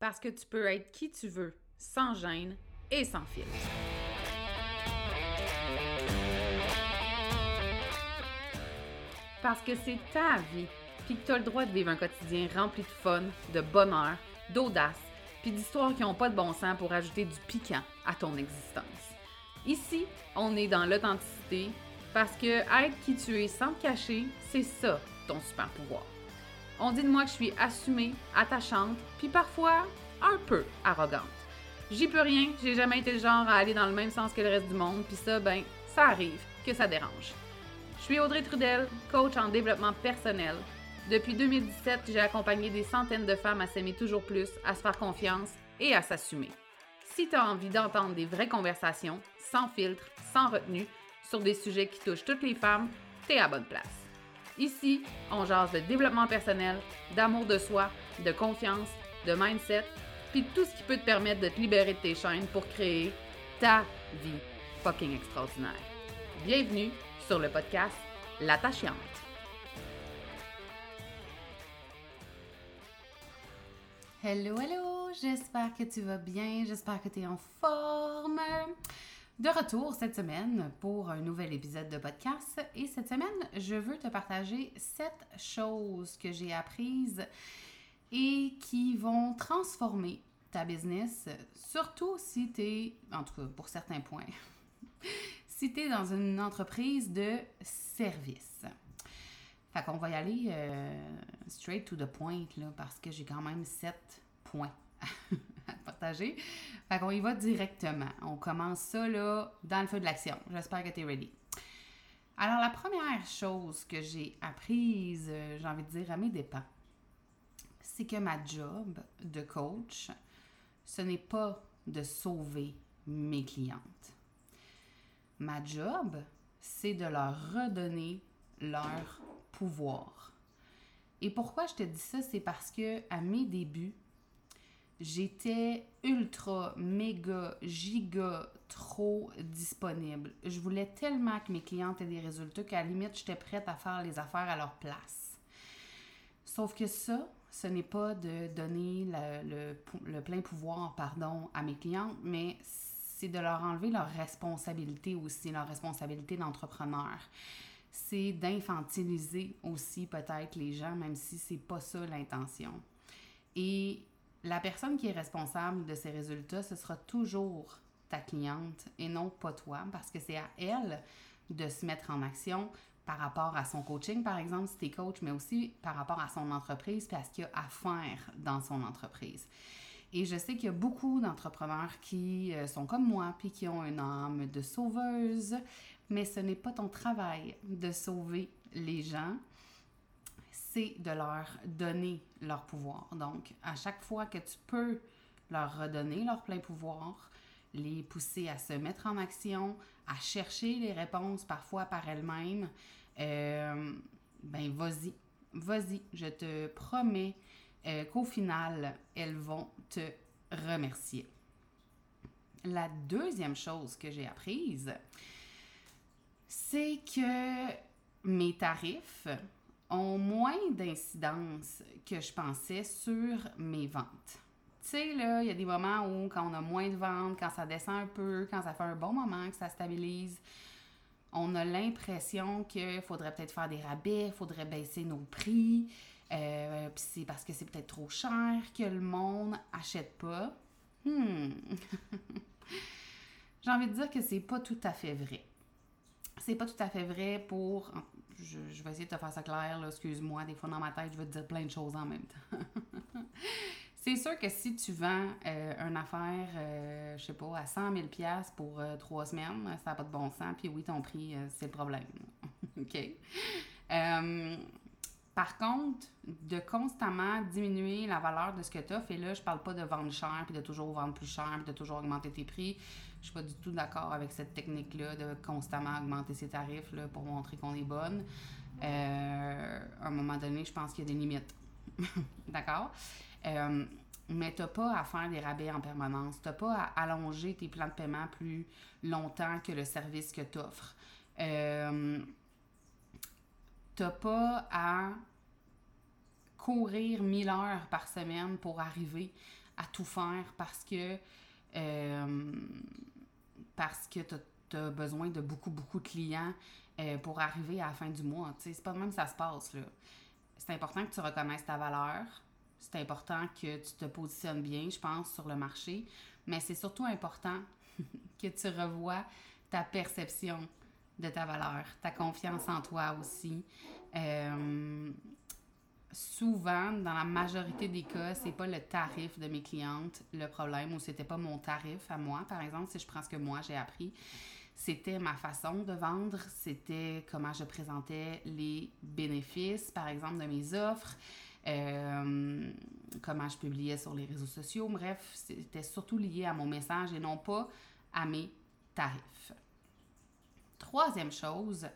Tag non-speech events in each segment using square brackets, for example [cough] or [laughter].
Parce que tu peux être qui tu veux, sans gêne et sans filtre. Parce que c'est ta vie, puis que tu as le droit de vivre un quotidien rempli de fun, de bonheur, d'audace, puis d'histoires qui n'ont pas de bon sens pour ajouter du piquant à ton existence. Ici, on est dans l'authenticité parce que être qui tu es sans te cacher, c'est ça ton super pouvoir. On dit de moi que je suis assumée, attachante, puis parfois un peu arrogante. J'y peux rien, j'ai jamais été le genre à aller dans le même sens que le reste du monde, puis ça, ben, ça arrive que ça dérange. Je suis Audrey Trudel, coach en développement personnel. Depuis 2017, j'ai accompagné des centaines de femmes à s'aimer toujours plus, à se faire confiance et à s'assumer. Si tu as envie d'entendre des vraies conversations, sans filtre, sans retenue, sur des sujets qui touchent toutes les femmes, t'es à bonne place. Ici, on jase de développement personnel, d'amour de soi, de confiance, de mindset, puis tout ce qui peut te permettre de te libérer de tes chaînes pour créer ta vie fucking extraordinaire. Bienvenue sur le podcast L'attachante. Hello, hello, j'espère que tu vas bien, j'espère que tu es en forme. De retour cette semaine pour un nouvel épisode de podcast. Et cette semaine, je veux te partager sept choses que j'ai apprises et qui vont transformer ta business, surtout si tu es, en tout cas pour certains points, [laughs] si tu es dans une entreprise de service. Fait qu'on va y aller euh, straight to the point, là, parce que j'ai quand même sept points [laughs] [laughs] partager. Fait qu'on y va directement. On commence ça là, dans le feu de l'action. J'espère que tu es ready. Alors, la première chose que j'ai apprise, euh, j'ai envie de dire à mes dépens, c'est que ma job de coach, ce n'est pas de sauver mes clientes. Ma job, c'est de leur redonner leur pouvoir. Et pourquoi je te dis ça, c'est parce que à mes débuts, j'étais ultra, méga, giga, trop disponible. Je voulais tellement que mes clientes aient des résultats qu'à la limite, j'étais prête à faire les affaires à leur place. Sauf que ça, ce n'est pas de donner le, le, plein pouvoir pardon, à mes clientes, mais c'est de leur enlever leur responsabilité aussi, leur responsabilité d'entrepreneur. C'est d'infantiliser aussi peut-être les gens, même si c'est pas ça l'intention. Et la personne qui est responsable de ces résultats, ce sera toujours ta cliente et non pas toi, parce que c'est à elle de se mettre en action par rapport à son coaching, par exemple, si tu coach, mais aussi par rapport à son entreprise, puis à ce qu'il y a à faire dans son entreprise. Et je sais qu'il y a beaucoup d'entrepreneurs qui euh, sont comme moi, puis qui ont une âme de sauveuse, mais ce n'est pas ton travail de sauver les gens c'est de leur donner leur pouvoir. Donc, à chaque fois que tu peux leur redonner leur plein pouvoir, les pousser à se mettre en action, à chercher les réponses parfois par elles-mêmes, euh, ben vas-y, vas-y, je te promets euh, qu'au final, elles vont te remercier. La deuxième chose que j'ai apprise, c'est que mes tarifs, ont moins d'incidence que je pensais sur mes ventes. Tu sais, là, il y a des moments où, quand on a moins de ventes, quand ça descend un peu, quand ça fait un bon moment que ça stabilise, on a l'impression qu'il faudrait peut-être faire des rabais, il faudrait baisser nos prix, euh, puis c'est parce que c'est peut-être trop cher que le monde achète pas. Hmm. [laughs] J'ai envie de dire que c'est pas tout à fait vrai. C'est pas tout à fait vrai pour, je, vais essayer de te faire ça clair, excuse-moi, des fois dans ma tête, je vais te dire plein de choses en même temps. [laughs] c'est sûr que si tu vends euh, une affaire, euh, je sais pas, à 100 000 pour euh, trois semaines, ça n'a pas de bon sens, puis oui, ton prix, c'est le problème. [laughs] OK? Par contre, de constamment diminuer la valeur de ce que tu offres, et là, je parle pas de vendre cher, puis de toujours vendre plus cher, puis de toujours augmenter tes prix. Je suis pas du tout d'accord avec cette technique-là de constamment augmenter ses tarifs là, pour montrer qu'on est bonne. Euh, à un moment donné, je pense qu'il y a des limites. [laughs] d'accord? Euh, mais tu pas à faire des rabais en permanence. Tu pas à allonger tes plans de paiement plus longtemps que le service que tu offres. Euh, tu n'as pas à courir 1000 heures par semaine pour arriver à tout faire parce que, euh, parce que tu as, besoin de beaucoup, beaucoup de clients euh, pour arriver à la fin du mois. C'est pas de même que ça se passe. C'est important que tu reconnaisses ta valeur. C'est important que tu te positionnes bien, je pense, sur le marché. Mais c'est surtout important [laughs] que tu revoies ta perception de ta valeur, ta confiance en toi aussi. Euh, souvent, dans la majorité des cas, c'est pas le tarif de mes clientes le problème ou c'était pas mon tarif à moi, par exemple, si je prends ce que moi j'ai appris. C'était ma façon de vendre, c'était comment je présentais les bénéfices, par exemple, de mes offres, euh, comment je publiais sur les réseaux sociaux. Bref, c'était surtout lié à mon message et non pas à mes tarifs. Troisième chose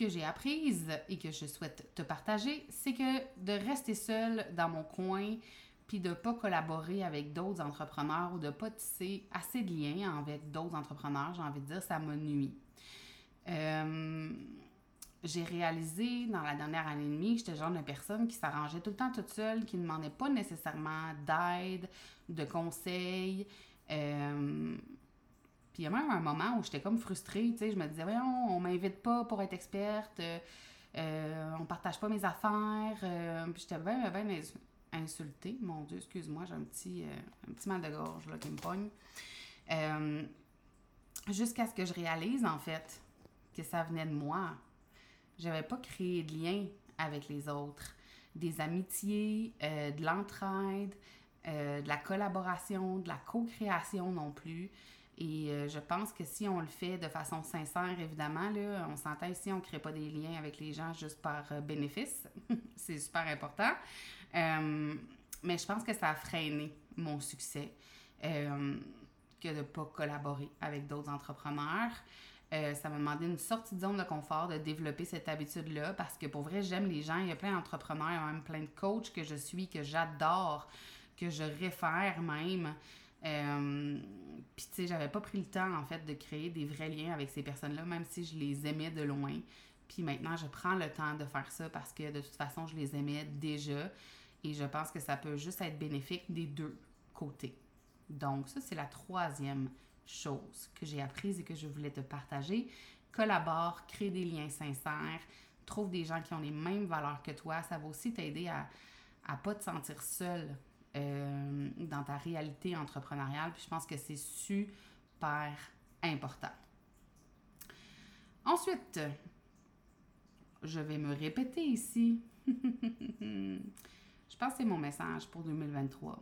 que j'ai apprise et que je souhaite te partager, c'est que de rester seul dans mon coin puis de ne pas collaborer avec d'autres entrepreneurs ou de ne pas tisser assez de liens avec d'autres entrepreneurs, j'ai envie de dire, ça me nuit. Euh, j'ai réalisé dans la dernière année et demie j'étais le genre de personne qui s'arrangeait tout le temps toute seule, qui ne demandait pas nécessairement d'aide, de conseils. Euh, il y a même un moment où j'étais comme frustrée, tu sais, je me disais, voyons, on m'invite pas pour être experte, euh, euh, on partage pas mes affaires, euh, puis j'étais bien, insultée. Mon Dieu, excuse-moi, j'ai un petit, un petit mal de gorge là, qui me pogne. Jusqu'à ce que je réalise, en fait, que ça venait de moi. J'avais pas créé de lien avec les autres. Des amitiés, de l'entraide, de la collaboration, de la co-création non plus. Et euh, je pense que si on le fait de façon sincère, évidemment, là, on s'entend ici, on ne crée pas des liens avec les gens juste par euh, bénéfice. [laughs] c'est super important. Euh, mais je pense que ça a freiné mon succès que de ne pas collaborer avec d'autres entrepreneurs. ça m'a demandé une sortie de zone de confort de développer cette habitude-là parce que pour vrai, j'aime les gens. Il y a plein d'entrepreneurs, il y a même plein de coachs que je suis, que j'adore, que je réfère même. Euh, puis, tu sais, j'avais pas pris le temps, en fait, de créer des vrais liens avec ces personnes-là, même si je les aimais de loin. Puis maintenant, je prends le temps de faire ça parce que de toute façon, je les aimais déjà. Et je pense que ça peut juste être bénéfique des deux côtés. Donc, ça, c'est la troisième chose que j'ai apprise et que je voulais te partager. Collabore, crée des liens sincères, trouve des gens qui ont les mêmes valeurs que toi. Ça va aussi t'aider à ne pas te sentir seul euh, dans ta réalité entrepreneuriale. Puis je pense que c'est super important. Ensuite, je vais me répéter ici. [laughs] je pense que c'est mon message pour 2023.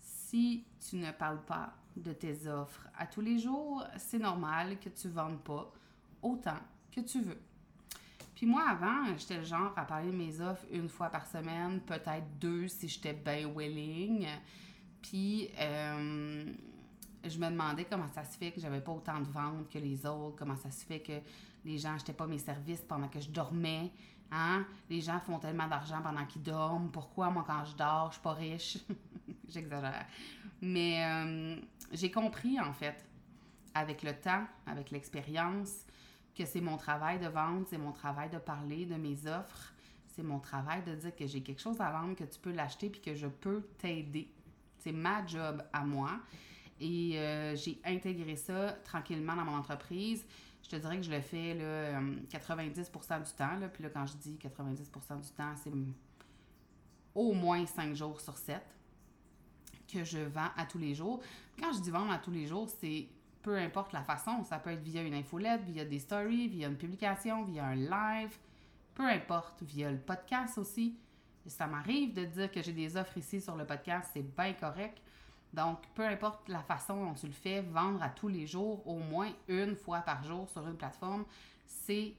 Si tu ne parles pas de tes offres à tous les jours, c'est normal que tu ne vendes pas autant que tu veux. Puis moi, avant, j'étais le genre à parler de mes offres une fois par semaine, peut-être deux si j'étais bien willing. Puis euh, je me demandais comment ça se fait que j'avais pas autant de ventes que les autres, comment ça se fait que les gens n'achetaient pas mes services pendant que je dormais. Hein? Les gens font tellement d'argent pendant qu'ils dorment. Pourquoi moi quand je dors, je suis pas riche? [laughs] J'exagère. Mais euh, j'ai compris en fait, avec le temps, avec l'expérience, que c'est mon travail de vendre, c'est mon travail de parler de mes offres, c'est mon travail de dire que j'ai quelque chose à vendre, que tu peux l'acheter puis que je peux t'aider. C'est ma job à moi. Et euh, j'ai intégré ça tranquillement dans mon entreprise. Je te dirais que je le fais là, 90% euh, du temps. Puis là, quand je dis 90% du temps, c'est au moins 5 jours sur 7 que je vends à tous les jours. Quand je dis vendre à tous les jours, c'est peu importe la façon. Ça peut être via une infolette, via des stories, via une publication, via un live, peu importe, via le podcast aussi. Ça m'arrive de dire que j'ai des offres ici sur le podcast, c'est bien correct. Donc, peu importe la façon dont tu le fais, vendre à tous les jours, au moins une fois par jour sur une plateforme, c'est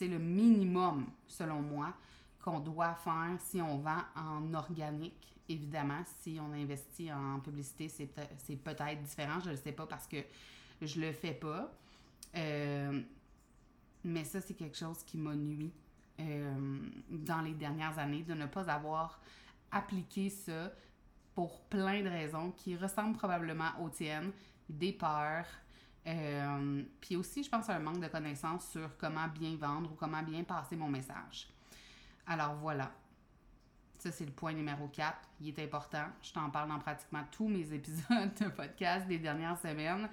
le minimum, selon moi, qu'on doit faire si on vend en organique évidemment, si on investit en publicité, c'est peut-être différent. Je ne le sais pas parce que je le fais pas. Euh, mais ça, c'est quelque chose qui m'a nuit euh, dans les dernières années, de ne pas avoir appliqué ça pour plein de raisons qui ressemblent probablement aux tiennes, des peurs, euh, puis aussi, je pense, un manque de connaissances sur comment bien vendre ou comment bien passer mon message. Alors voilà, Ça, c'est le point numéro 4. Il est important. Je t'en parle dans pratiquement tous mes [laughs] épisodes de podcast des dernières semaines.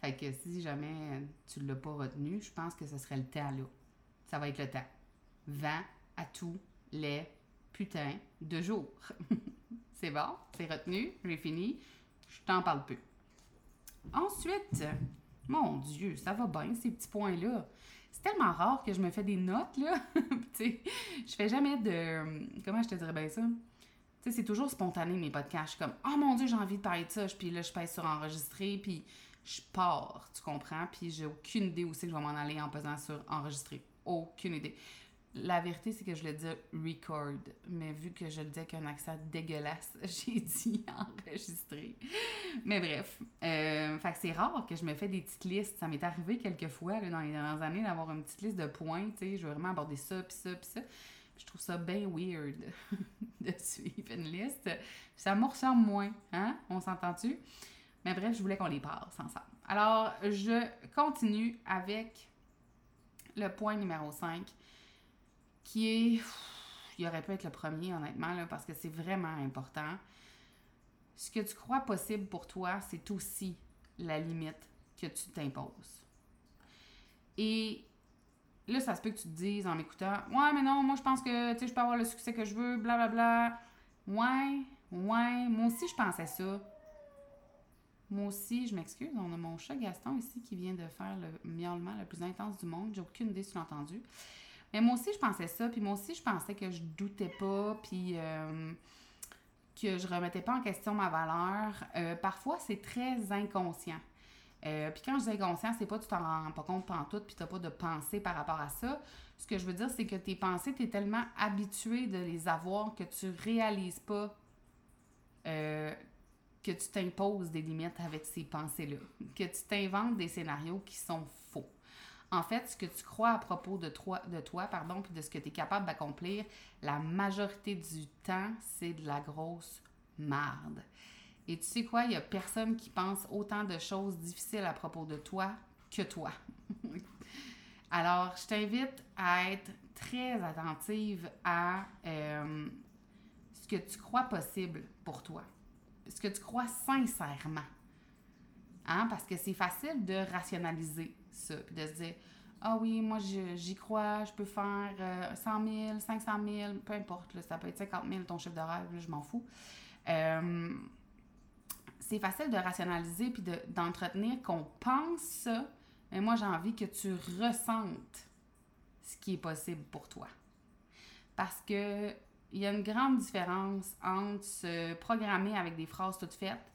Fait que si jamais tu ne l'as pas retenu, je pense que ce serait le temps là. Ça va être le temps. Vent à tous les putains de jours. [laughs] c'est bon? C'est retenu? J'ai fini? Je t'en parle peu. Ensuite, mon Dieu, ça va bien, ces petits points-là. C'est tellement rare que je me fais des notes, là. [laughs] tu je fais jamais de. Comment je te dirais bien ça? Tu sais, c'est toujours spontané, mes podcasts. Je suis comme, oh mon Dieu, j'ai envie de parler de ça. Puis là, je pèse sur enregistrer, puis je pars, tu comprends? Puis j'ai aucune idée où c'est que je vais m'en aller en pesant sur enregistrer. Aucune idée. La vérité, c'est que je le dis record, mais vu que je le dis avec un accent dégueulasse, [laughs] j'ai dit enregistrer. Mais bref, euh, fait c'est rare que je me fais des petites listes. Ça m'est arrivé quelques fois dans les dernières années d'avoir une petite liste de points. Tu sais, je veux vraiment aborder ça, puis ça, puis ça. je trouve ça bien weird [laughs] de suivre une liste. Ça me ressemble moins, hein? On s'entend-tu? Mais bref, je voulais qu'on les passe ensemble. Alors, je continue avec le point numéro 5 qui est. il aurait pu être le premier, honnêtement, là, parce que c'est vraiment important. Ce que tu crois possible pour toi, c'est aussi la limite que tu t'imposes. Et là, ça se peut que tu te dises en m'écoutant Ouais, mais non, moi je pense que je peux avoir le succès que je veux, blablabla. Ouais, ouais, moi aussi je pensais ça. Moi aussi, je m'excuse, on a mon chat Gaston ici qui vient de faire le miaulement le plus intense du monde. J'ai aucune idée si tu l'as entendu. Mais moi aussi, je pensais ça. Puis moi aussi, je pensais que je doutais pas. Puis euh, que je remettais pas en question ma valeur. Euh, parfois, c'est très inconscient. Euh, puis quand je dis inconscient, c'est pas tu t'en rends pas compte pendant tout, puis t'as pas de pensée par rapport à ça. Ce que je veux dire, c'est que tes pensées, tu es tellement habitué de les avoir que tu réalises pas que tu t'imposes des limites avec ces pensées-là, que tu t'inventes des scénarios qui sont faux. En fait, ce que tu crois à propos de toi, de pardon, puis de ce que tu es capable d'accomplir, la majorité du temps, c'est de la grosse marde. Et tu sais quoi, il n'y a personne qui pense autant de choses difficiles à propos de toi que toi. [laughs] Alors, je t'invite à être très attentive à euh, ce que tu crois possible pour toi, ce que tu crois sincèrement. Hein? Parce que c'est facile de rationaliser ça, puis de se dire Ah oui, moi j'y crois, je peux faire 100 000, 500 000, peu importe, ça peut être 50 000 ton chiffre de rêve, je m'en fous. Euh, c'est facile de rationaliser puis d'entretenir qu'on pense ça, mais moi j'ai envie que tu ressentes ce qui est possible pour toi. Parce que il y a une grande différence entre se programmer avec des phrases toutes faites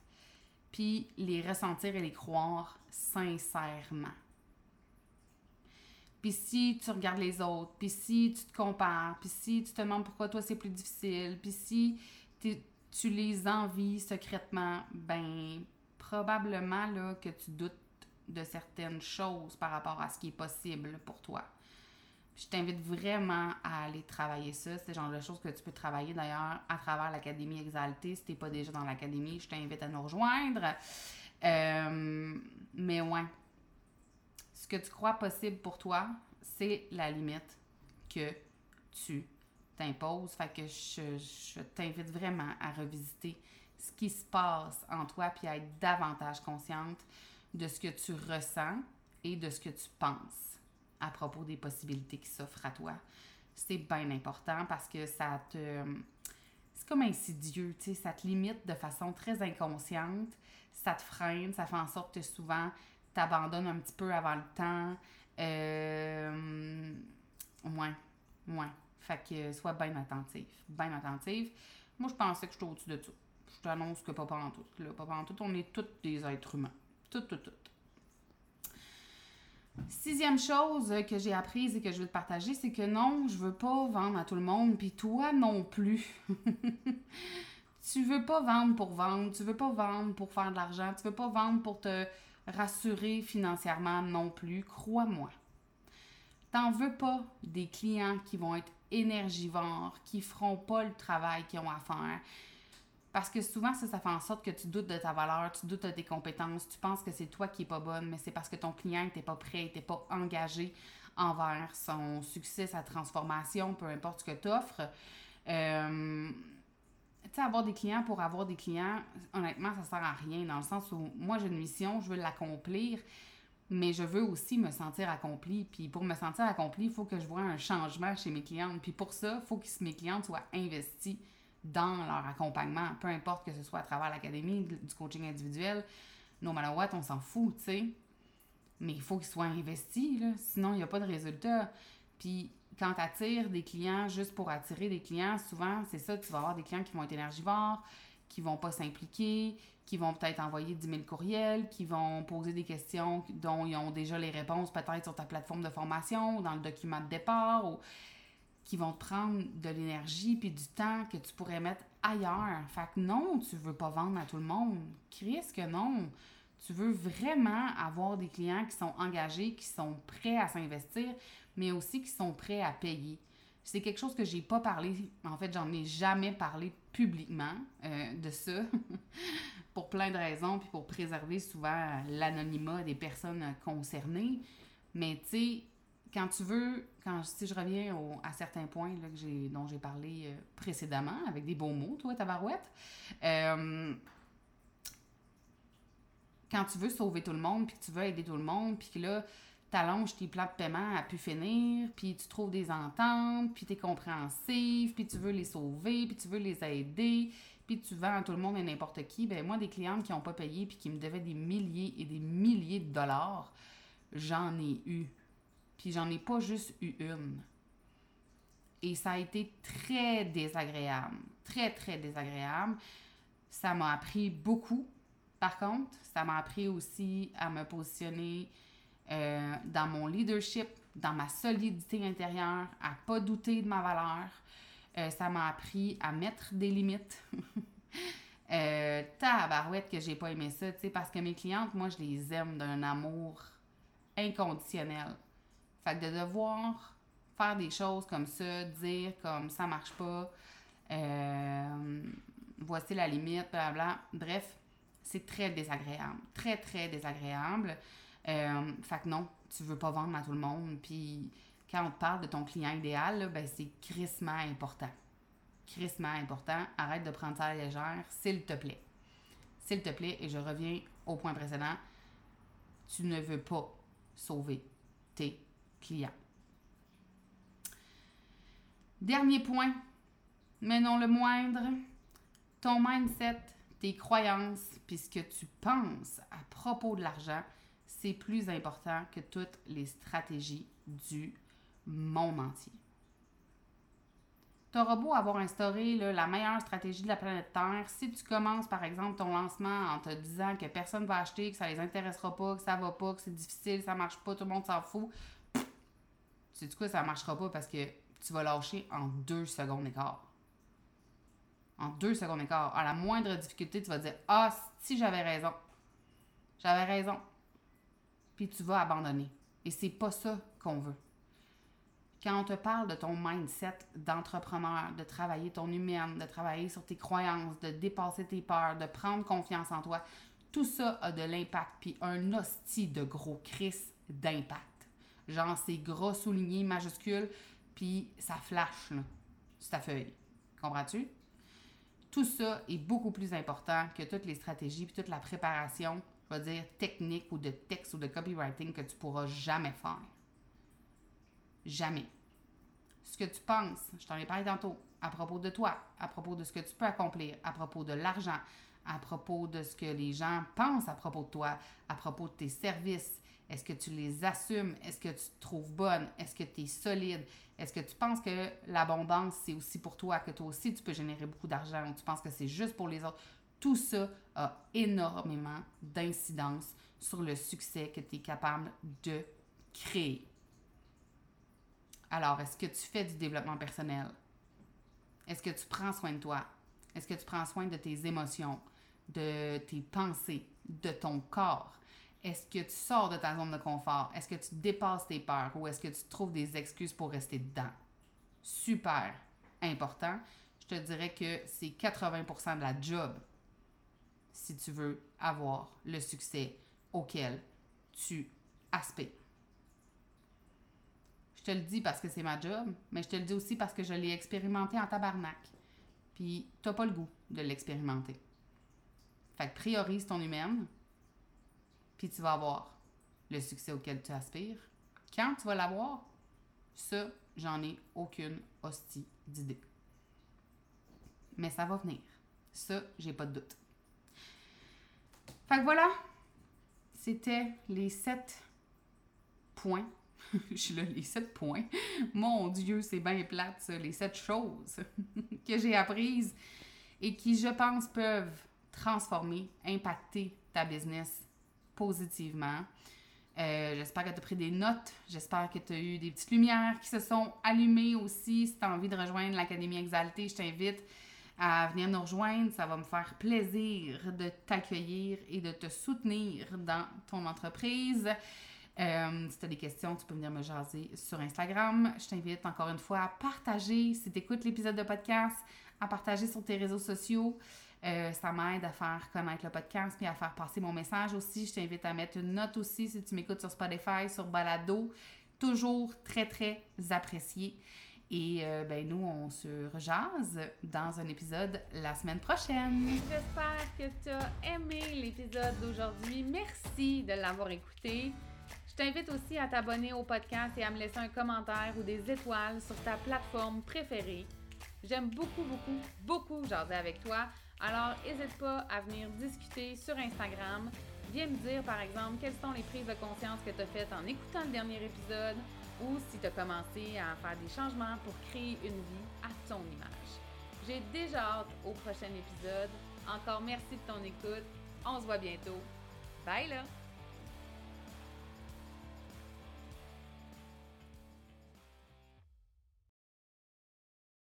puis les ressentir et les croire sincèrement. Puis si tu regardes les autres, puis si tu te compares, puis si tu te demandes pourquoi toi c'est plus difficile, puis si tu les envies secrètement, ben probablement là, que tu doutes de certaines choses par rapport à ce qui est possible pour toi. Je t'invite vraiment à aller travailler ça. C'est le genre de choses que tu peux travailler d'ailleurs à travers l'Académie Exaltée. Si tu n'es pas déjà dans l'Académie, je t'invite à nous rejoindre. Euh, mais ouais, que tu crois possible pour toi, c'est la limite que tu t'imposes. Fait que je, je t'invite vraiment à revisiter ce qui se passe en toi puis à être davantage consciente de ce que tu ressens et de ce que tu penses à propos des possibilités qui s'offrent à toi. C'est bien important parce que ça te. C'est comme insidieux, tu sais, ça te limite de façon très inconsciente, ça te freine, ça fait en sorte que souvent t'abandonnes un petit peu avant le temps. Euh. Ouais, ouais. Fait que sois bien attentif, bien attentif. Moi, je pensais que j'étais au-dessus de tout. Je t'annonce que pas en tout. Là, pas en tout, on est tous des êtres humains. Tout, tout, tout. Sixième chose que j'ai apprise et que je veux te partager, c'est que non, je veux pas vendre à tout le monde, puis toi non plus. [laughs] tu veux pas vendre pour vendre, tu veux pas vendre pour faire de l'argent, tu veux pas vendre pour te rassurer financièrement non plus, crois-moi. T'en veux pas des clients qui vont être énergivores, qui feront pas le travail qu'ils ont à faire, parce que souvent, ça, ça fait en sorte que tu doutes de ta valeur, tu doutes de tes compétences, tu penses que c'est toi qui n'es pas bonne, mais c'est parce que ton client n'était pas prêt, n'était pas engagé envers son succès, sa transformation, peu importe ce que tu offres. Euh, avoir des clients pour avoir des clients, honnêtement, ça sert à rien dans le sens où moi, j'ai une mission, je veux l'accomplir, mais je veux aussi me sentir accomplie. Puis pour me sentir accomplie, il faut que je vois un changement chez mes clientes. Puis pour ça, il faut que mes clientes soient investies dans leur accompagnement, peu importe que ce soit à travers l'académie, du coaching individuel, no matter what, on s'en fout, tu sais. Mais il faut qu'ils soient investis, là, sinon il n'y a pas de résultat. Puis quand tu attires des clients juste pour attirer des clients, souvent, c'est ça, tu vas avoir des clients qui vont être énergivores, qui vont pas s'impliquer, qui vont peut-être envoyer 10 000 courriels, qui vont poser des questions dont ils ont déjà les réponses peut-être sur ta plateforme de formation ou dans le document de départ, ou qui vont te prendre de l'énergie puis du temps que tu pourrais mettre ailleurs. Fait que non, tu veux pas vendre à tout le monde. Chris que non. Tu veux vraiment avoir des clients qui sont engagés, qui sont prêts à s'investir, mais aussi qui sont prêts à payer. C'est quelque chose que j'ai pas parlé, en fait, j'en ai jamais parlé publiquement euh, de ça, [laughs] pour plein de raisons, puis pour préserver souvent l'anonymat des personnes concernées. Mais tu sais, quand tu veux, quand si je reviens à certains points là, que dont j'ai parlé euh, précédemment, avec des beaux mots, toi, tabarouette, euh, quand tu veux sauver tout le monde, puis que tu veux aider tout le monde, puis que là, t'allonges tes plans de paiement à pu finir, puis tu trouves des ententes, puis tu es compréhensif, puis tu veux les sauver, puis tu veux les aider, puis tu vends à tout le monde et n'importe qui, ben moi, des clientes qui n'ont pas payé puis qui me devaient des milliers et des milliers de dollars, j'en ai eu. Puis j'en ai pas juste eu une. Et ça a été très désagréable. Très, très désagréable. Ça m'a appris beaucoup. Par contre, ça m'a appris aussi à me positionner euh, dans mon leadership, dans ma solidité intérieure, à pas douter de ma valeur. Euh, ça m'a appris à mettre des limites. [laughs] euh, tabarouette que j'ai pas aimé ça, tu sais, parce que mes clientes, moi, je les aime d'un amour inconditionnel. Fait que de devoir faire des choses comme ça, dire comme ça marche pas, euh, voici la limite, bla Bref, c'est très désagréable. Très, très désagréable. Euh, fait que non, tu veux pas vendre à tout le monde. Puis quand on te parle de ton client idéal, ben c'est crissement important. Crissement important. Arrête de prendre ça à la légère, s'il te plaît. S'il te plaît, et je reviens au point précédent, tu ne veux pas sauver tes clients. Dernier point, mais non le moindre, ton mindset, tes croyances, puis ce que tu penses à propos de l'argent, c'est plus important que toutes les stratégies du monde entier. Tu auras beau avoir instauré la meilleure stratégie de la planète Terre, si tu commences par exemple ton lancement en te disant que personne ne va acheter, que ça les intéressera pas, que ça va pas, que c'est difficile, ça marche pas, tout le monde s'en fout, tu sais quoi, ça marchera pas parce que tu vas lâcher en deux secondes et quart. En deux secondes et quart. À la moindre difficulté, tu vas dire Ah, si j'avais raison. J'avais raison puis tu vas abandonner. Et c'est pas ça qu'on veut. Quand on te parle de ton mindset d'entrepreneur, de travailler ton humaine, de travailler sur tes croyances, de dépasser tes peurs, de prendre confiance en toi, tout ça a de l'impact, puis un hostie de gros cris d'impact. Genre, c'est gros souligné, majuscule, puis ça flash là, sur ta feuille. Comprends-tu? Tout ça est beaucoup plus important que toutes les stratégies, puis toute la préparation je vais dire, technique ou de texte ou de copywriting que tu pourras jamais faire. Jamais. Ce que tu penses, je t'en ai parlé tantôt, à propos de toi, à propos de ce que tu peux accomplir, à propos de l'argent, à propos de ce que les gens pensent à propos de toi, à propos de tes services. Est-ce que tu les assumes? Est-ce que tu te trouves bonne? Est-ce que tu es solide? Est-ce que tu penses que l'abondance, c'est aussi pour toi, que toi aussi, tu peux générer beaucoup d'argent ou tu penses que c'est juste pour les autres? Tout ça a énormément d'incidence sur le succès que tu es capable de créer. Alors, est-ce que tu fais du développement personnel? Est-ce que tu prends soin de toi? Est-ce que tu prends soin de tes émotions, de tes pensées, de ton corps? Est-ce que tu sors de ta zone de confort? Est-ce que tu dépasses tes peurs ou est-ce que tu trouves des excuses pour rester dedans? Super important. Je te dirais que c'est 80% de la job si tu veux avoir le succès auquel tu aspires. Je te le dis parce que c'est ma job, mais je te le dis aussi parce que je l'ai expérimenté en tabarnak. Puis t'as pas le goût de l'expérimenter. Fait que priorise ton humaine, puis tu vas avoir le succès auquel tu aspires. Quand tu vas l'avoir, ça, j'en ai aucune hostie d'idée. Mais ça va venir. Ça, j'ai pas de doute. Fait que voilà, c'était les sept points. [laughs] Je suis là, les sept points. Mon Dieu, c'est bien plate, ça. Les sept choses [laughs] que j'ai apprises et qui, je pense, peuvent transformer, impacter ta business positivement. Euh, j'espère que tu as pris des notes. J'espère que tu as eu des petites lumières qui se sont allumées aussi. Si tu as envie de rejoindre l'Académie Exaltée, je t'invite à venir nous rejoindre. Ça va me faire plaisir de t'accueillir et de te soutenir dans ton entreprise. Euh, si tu as des questions, tu peux venir me jaser sur Instagram. Je t'invite encore une fois à partager, si tu écoutes l'épisode de podcast, à partager sur tes réseaux sociaux. Euh, ça m'aide à faire connaître le podcast puis à faire passer mon message aussi. Je t'invite à mettre une note aussi si tu m'écoutes sur Spotify, sur Balado. Toujours très, très apprécié. Et euh, ben nous, on se rejase dans un épisode la semaine prochaine. J'espère que tu as aimé l'épisode d'aujourd'hui. Merci de l'avoir écouté. Je t'invite aussi à t'abonner au podcast et à me laisser un commentaire ou des étoiles sur ta plateforme préférée. J'aime beaucoup, beaucoup, beaucoup jaser avec toi. Alors, n'hésite pas à venir discuter sur Instagram. Viens me dire, par exemple, quelles sont les prises de conscience que tu as faites en écoutant le dernier épisode ou si tu as commencé à faire des changements pour créer une vie à ton image. J'ai déjà hâte au prochain épisode. Encore merci de ton écoute. On se voit bientôt. Bye là!